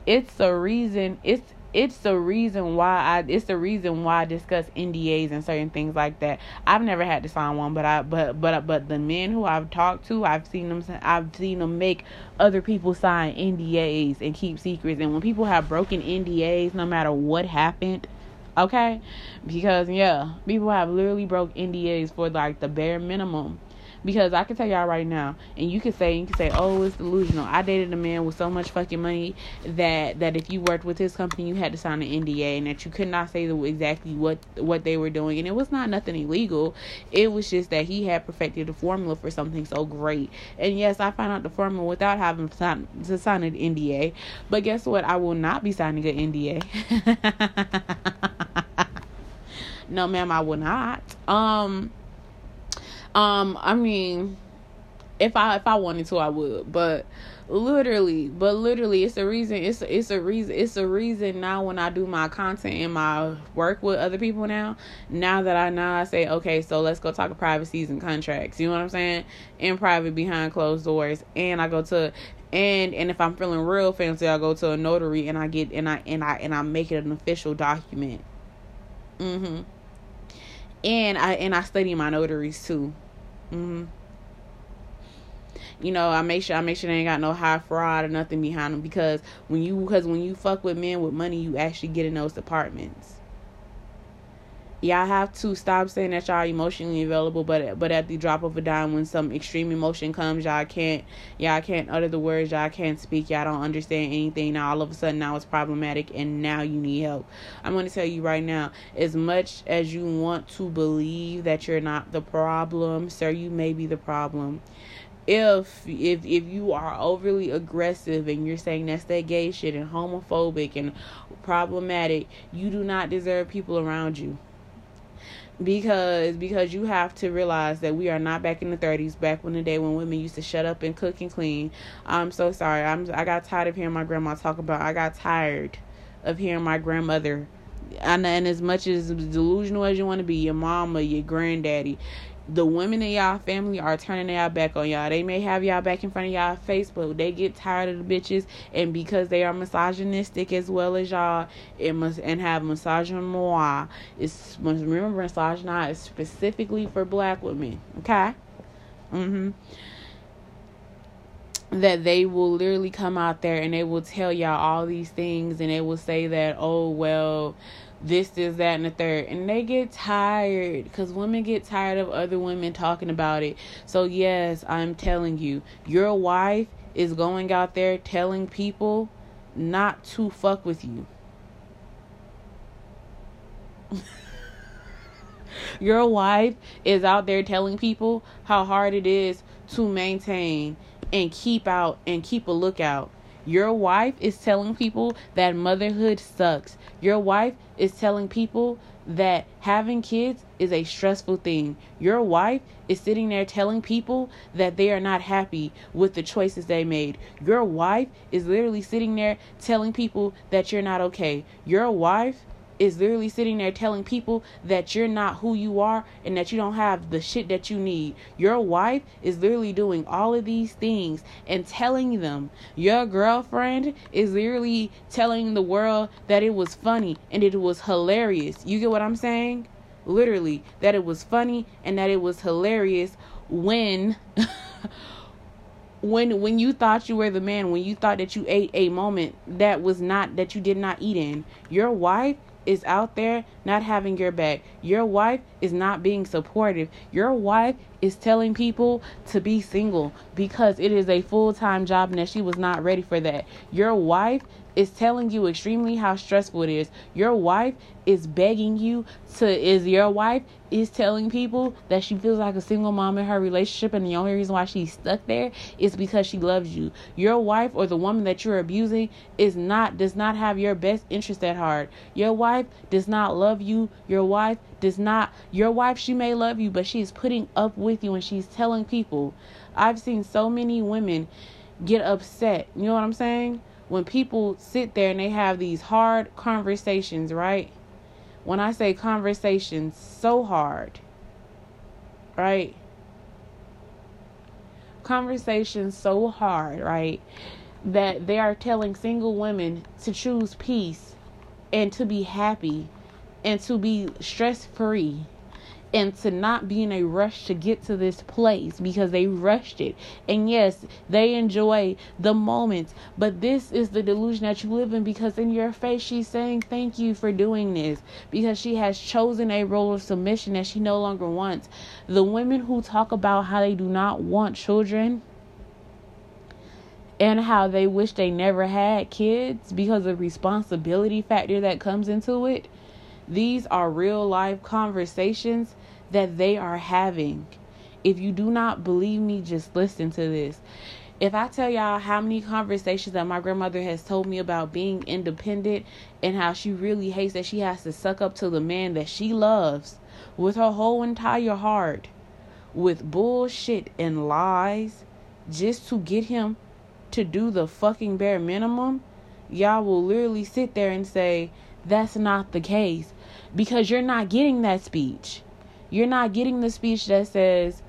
[SPEAKER 1] It's a reason it's it's the reason why I it's the reason why I discuss NDAs and certain things like that. I've never had to sign one, but I but but but the men who I've talked to, I've seen them I've seen them make other people sign NDAs and keep secrets. And when people have broken NDAs, no matter what happened, okay, because yeah, people have literally broke NDAs for like the bare minimum because I can tell y'all right now, and you can say you can say, oh, it's delusional. I dated a man with so much fucking money that that if you worked with his company, you had to sign an NDA, and that you could not say the, exactly what what they were doing, and it was not nothing illegal. It was just that he had perfected the formula for something so great. And yes, I found out the formula without having to sign, to sign an NDA. But guess what? I will not be signing an NDA. no, ma'am, I will not. Um um, I mean, If I if I wanted to, I would. But literally, but literally, it's a reason. It's a, it's a reason. It's a reason now when I do my content and my work with other people now. Now that I now I say okay, so let's go talk privacies and contracts. You know what I'm saying? In private, behind closed doors, and I go to and and if I'm feeling real fancy, I go to a notary and I get and I and I and I make it an official document. Mm Mhm. And I and I study my notaries too. Mhm you know, I make sure I make sure they ain't got no high fraud or nothing behind them because when you because when you fuck with men with money, you actually get in those departments. Y'all have to stop saying that y'all emotionally available, but but at the drop of a dime, when some extreme emotion comes, y'all can't y'all can't utter the words, y'all can't speak, y'all don't understand anything. Now all of a sudden now it's problematic, and now you need help. I'm gonna tell you right now, as much as you want to believe that you're not the problem, sir, you may be the problem if if if you are overly aggressive and you're saying that's that gay shit and homophobic and problematic, you do not deserve people around you. Because because you have to realize that we are not back in the 30s, back when the day when women used to shut up and cook and clean. I'm so sorry. I'm I got tired of hearing my grandma talk about. I got tired of hearing my grandmother and, and as much as delusional as you want to be, your mama, your granddaddy, the women in y'all family are turning y'all back on y'all. They may have y'all back in front of y'all face, but they get tired of the bitches, and because they are misogynistic as well as y'all, it must and have misogynoir. It's remember misogynoir is specifically for black women. Okay. Mhm. That they will literally come out there and they will tell y'all all these things, and they will say that, oh well this, this, that, and the third. And they get tired because women get tired of other women talking about it. So, yes, I'm telling you, your wife is going out there telling people not to fuck with you. your wife is out there telling people how hard it is to maintain and keep out and keep a lookout. Your wife is telling people that motherhood sucks. Your wife is telling people that having kids is a stressful thing. Your wife is sitting there telling people that they are not happy with the choices they made. Your wife is literally sitting there telling people that you're not okay. Your wife is literally sitting there telling people that you're not who you are and that you don't have the shit that you need. Your wife is literally doing all of these things and telling them. Your girlfriend is literally telling the world that it was funny and it was hilarious. You get what I'm saying? Literally, that it was funny and that it was hilarious when. when when you thought you were the man when you thought that you ate a moment that was not that you did not eat in your wife is out there not having your back. Your wife is not being supportive. Your wife is telling people to be single because it is a full time job and that she was not ready for that. Your wife is telling you extremely how stressful it is. Your wife is begging you to is your wife is telling people that she feels like a single mom in her relationship and the only reason why she's stuck there is because she loves you. Your wife or the woman that you're abusing is not does not have your best interest at heart. Your wife does not love you. Your wife does not your wife she may love you but she's putting up with you and she's telling people. I've seen so many women get upset. You know what I'm saying? when people sit there and they have these hard conversations, right? When I say conversations, so hard, right? Conversations so hard, right? That they are telling single women to choose peace and to be happy and to be stress free and to not be in a rush to get to this place because they rushed it. And yes, they enjoy the moment, but this is the delusion that you live in because in your face she's saying thank you for doing this because she has chosen a role of submission that she no longer wants. The women who talk about how they do not want children and how they wish they never had kids because of responsibility factor that comes into it these are real life conversations that they are having. If you do not believe me, just listen to this. If I tell y'all how many conversations that my grandmother has told me about being independent and how she really hates that she has to suck up to the man that she loves with her whole entire heart, with bullshit and lies just to get him to do the fucking bare minimum, y'all will literally sit there and say, that's not the case because you're not getting that speech. You're not getting the speech that says,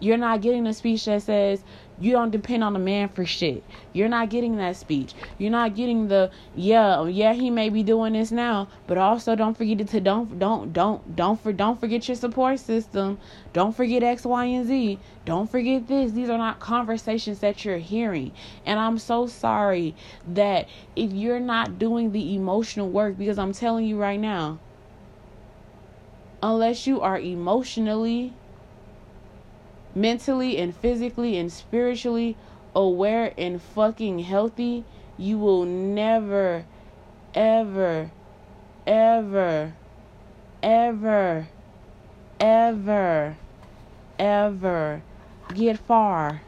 [SPEAKER 1] you're not getting the speech that says, you don't depend on a man for shit. You're not getting that speech. You're not getting the yeah, yeah, he may be doing this now, but also don't forget to don't don't don't don't for don't forget your support system. Don't forget X, Y, and Z. Don't forget this. These are not conversations that you're hearing. And I'm so sorry that if you're not doing the emotional work because I'm telling you right now, unless you are emotionally mentally and physically and spiritually aware and fucking healthy, you will never, ever, ever, ever, ever, ever get far.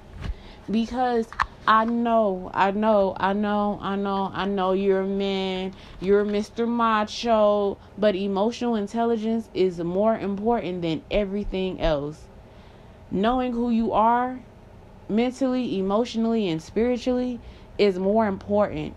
[SPEAKER 1] Because I know, I know, I know, I know, I know you're a man, you're Mr. Macho, but emotional intelligence is more important than everything else knowing who you are mentally, emotionally, and spiritually is more important.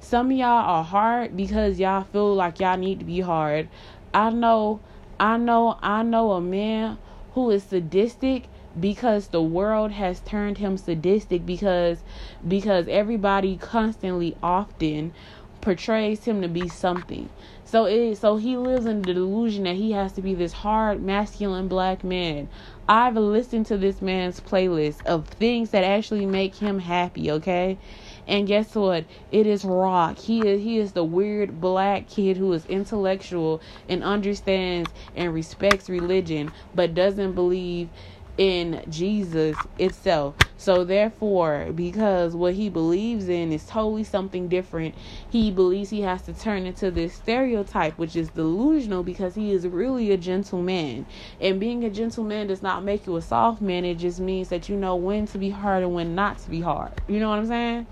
[SPEAKER 1] Some of y'all are hard because y'all feel like y'all need to be hard. I know, I know, I know a man who is sadistic because the world has turned him sadistic because because everybody constantly often portrays him to be something. So it so he lives in the delusion that he has to be this hard masculine black man. I've listened to this man's playlist of things that actually make him happy, okay? And guess what? It is rock. He is he is the weird black kid who is intellectual and understands and respects religion but doesn't believe in Jesus itself. So therefore, because what he believes in is totally something different, he believes he has to turn into this stereotype, which is delusional because he is really a gentleman. And being a gentleman does not make you a soft man, it just means that you know when to be hard and when not to be hard. You know what I'm saying?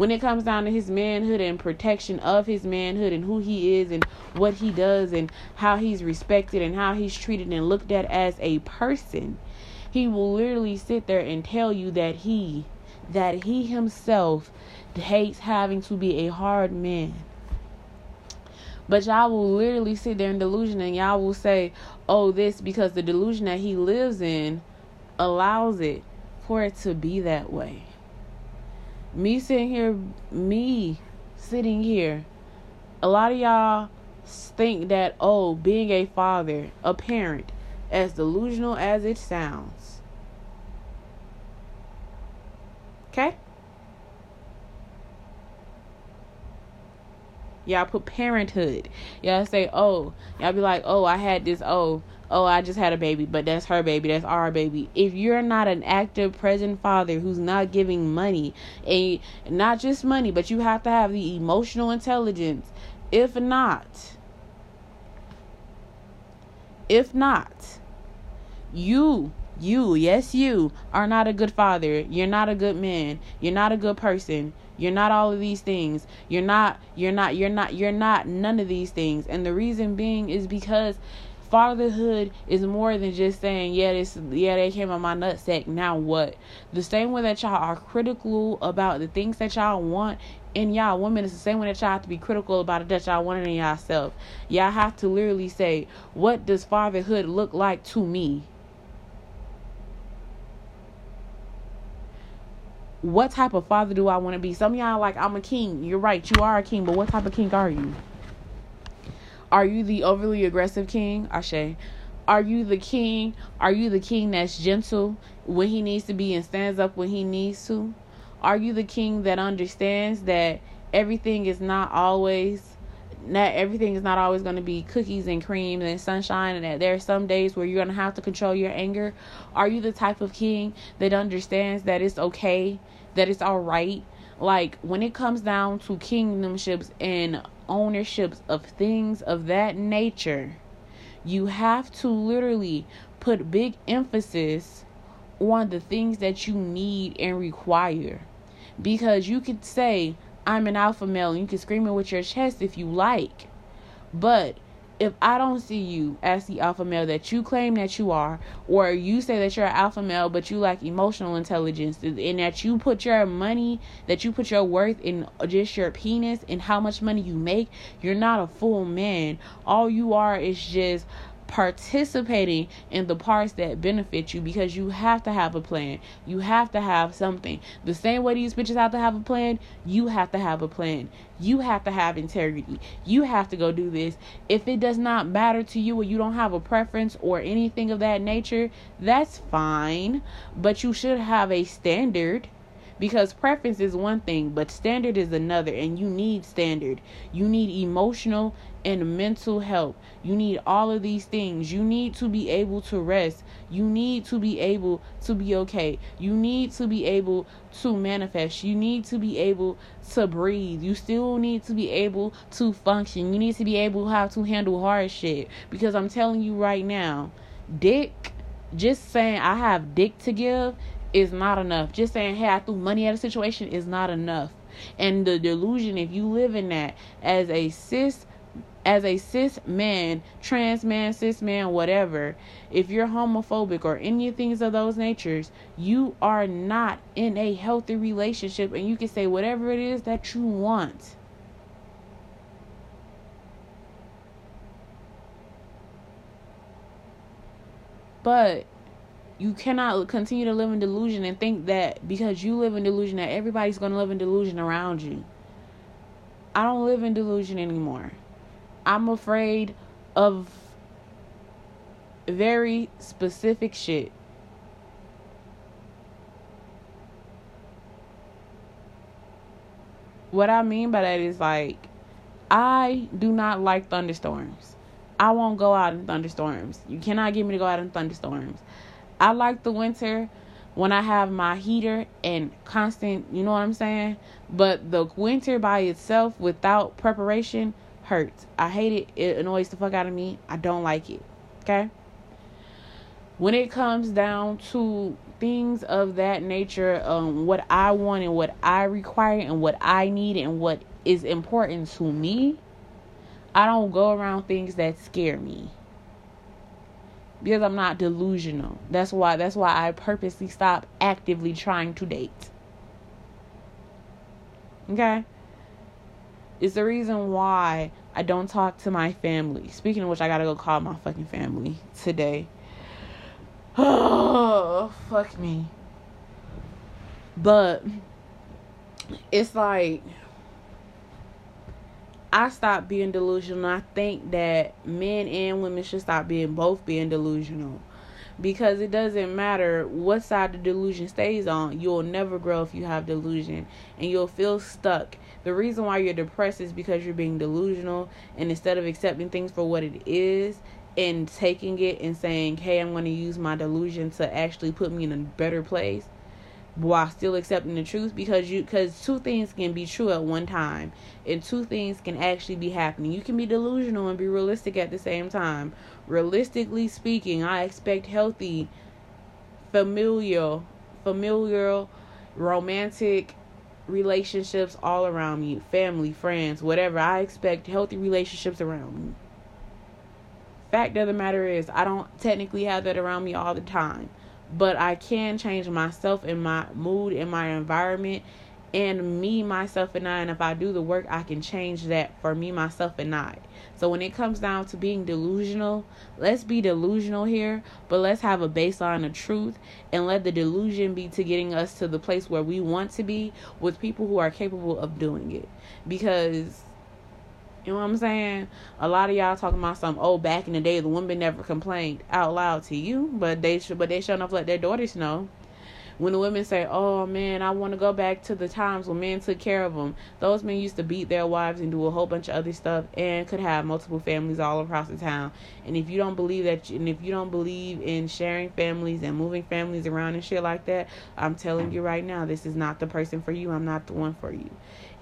[SPEAKER 1] When it comes down to his manhood and protection of his manhood and who he is and what he does and how he's respected and how he's treated and looked at as a person, he will literally sit there and tell you that he that he himself hates having to be a hard man. But y'all will literally sit there in delusion and y'all will say, oh, this because the delusion that he lives in allows it for it to be that way me sitting here, me sitting here, a lot of y'all think that, oh, being a father, a parent, as delusional as it sounds. Okay? Y'all put parenthood. Y'all say, oh, y'all be like, oh, I had this, oh, oh, I just had a baby, but that's her baby, that's our baby. If you're not an active, present father who's not giving money, and not just money, but you have to have the emotional intelligence. If not, if not, you you, yes, you are not a good father. You're not a good man. You're not a good person. You're not all of these things. You're not, you're not, you're not, you're not none of these things. And the reason being is because fatherhood is more than just saying, yeah, this, yeah, they came on my nutsack. Now what? The same way that y'all are critical about the things that y'all want in y'all women is the same way that y'all have to be critical about it that y'all want it in yourself. Y'all have to literally say, what does fatherhood look like to me? What type of father do I want to be? Some y'all like, I'm a king. You're right, you are a king, but what type of king are you? Are you the overly aggressive king? Ashe. Are you the king? Are you the king that's gentle when he needs to be and stands up when he needs to? Are you the king that understands that everything is not always not everything is not always going to be cookies and cream and sunshine and that there are some days where you're going to have to control your anger are you the type of king that understands that it's okay that it's all right like when it comes down to kingdomships and ownerships of things of that nature, you have to literally put big emphasis on the things that you need and require. Because you could say, I'm an alpha male, and you can scream it with your chest if you like. But if I don't see you as the alpha male that you claim that you are, or you say that you're an alpha male but you lack emotional intelligence, and that you put your money, that you put your worth in just your penis and how much money you make, you're not a full man. All you are is just participating in the parts that benefit you because you have to have a plan. You have to have something. The same way these bitches have to have a plan, you have to have a plan. You have to have integrity. You have to go do this. If it does not matter to you or you don't have a preference or anything of that nature, that's fine. But you should have a standard because preference is one thing but standard is another and you need standard. You need emotional and mental help. You need all of these things. You need to be able to rest. You need to be able to be okay. You need to be able to manifest. You need to be able to breathe. You still need to be able to function. You need to be able how to handle hard shit. Because i'm telling you right now dick just saying i have dick to give is not enough. Just saying, hey, I threw money at a situation is not enough. And the delusion, if you live in that as a cis as a cis man, trans man, cis man, whatever, if you're homophobic or any things of those natures, you are not in a healthy relationship and you can say whatever it is that you want. But you cannot continue to live in delusion and think that because you live in delusion that everybody's going to live in delusion around you. I don't live in delusion anymore. I'm afraid of very specific shit. What I mean by that is like I do not like thunderstorms. I won't go out in thunderstorms. You cannot get me to go out in thunderstorms. I like the winter when I have my heater and constant, you know what I'm saying? But the winter by itself without preparation hurts. I hate it. It annoys the fuck out of me. I don't like it. Okay? When it comes down to things of that nature, um, what I want and what I require and what I need and what is important to me, I don't go around things that scare me because I'm not delusional. That's why that's why I purposely stop actively trying to date. Okay? It's the reason why I don't talk to my family. Speaking of which, I gotta go call my fucking family today. Oh, fuck me. But it's like I stopped being delusional. I think that men and women should stop being both being delusional. Because it doesn't matter what side the delusion stays on, you'll never grow if you have delusion and you'll feel stuck. The reason why you're depressed is because you're being delusional and instead of accepting things for what it is and taking it and saying, "Hey, I'm going to use my delusion to actually put me in a better place." While still accepting the truth because you because two things can be true at one time and two things can actually be happening. You can be delusional and be realistic at the same time. Realistically speaking i expect healthy familial familial romantic relationships all around me. Family friends whatever. I expect healthy relationships around me. Fact of the matter is i don't technically have that around me all the time but I can change myself and my mood and my environment and me, myself, and I. And if I do the work, I can change that for me, myself, and I. So when it comes down to being delusional, let's be delusional here, but let's have a baseline of truth and let the delusion be to getting us to the place where we want to be with people who are capable of doing it. Because you know what I'm saying? A lot of y'all talking about some oh back in the day the women never complained out loud to you, but they should but they should enough let their daughters know. When the women say, "Oh man, I want to go back to the times when men took care of them," those men used to beat their wives and do a whole bunch of other stuff, and could have multiple families all across the town. And if you don't believe that, and if you don't believe in sharing families and moving families around and shit like that, I'm telling you right now, this is not the person for you. I'm not the one for you.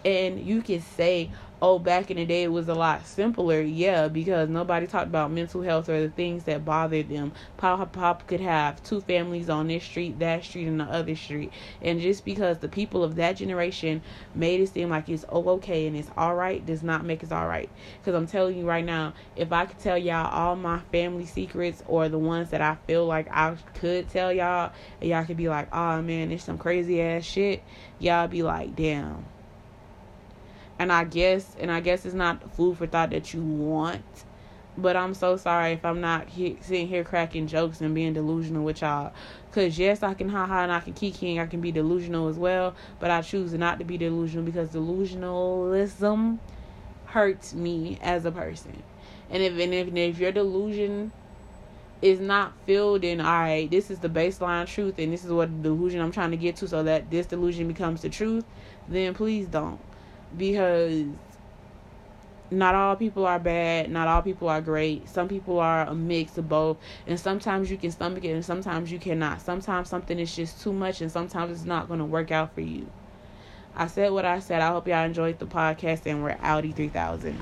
[SPEAKER 1] And you can say, oh, back in the day it was a lot simpler. Yeah, because nobody talked about mental health or the things that bothered them. Pop Pop could have two families on this street, that street, and the other street. And just because the people of that generation made it seem like it's oh okay and it's all right does not make it all right. Because I'm telling you right now, if I could tell y'all all my family secrets or the ones that I feel like I could tell y'all, y'all could be like, oh man, it's some crazy ass shit, y'all be like, damn. And I guess, and I guess it's not food for thought that you want but I'm so sorry if I'm not he- sitting here cracking jokes and being delusional with y'all. Cause yes, I can haha and I can kiki and I can be delusional as well. But I choose not to be delusional because delusionalism hurts me as a person. And if and if, and if your delusion is not filled in, all right, this is the baseline truth and this is what delusion I'm trying to get to, so that this delusion becomes the truth, then please don't, because not all people are bad, not all people are great. Some people are a mix of both, and sometimes you can stomach it and sometimes you cannot. Sometimes something is just too much and sometimes it's not going to work out for you. I said what I said. I hope y'all enjoyed the podcast and we're Audi 3000.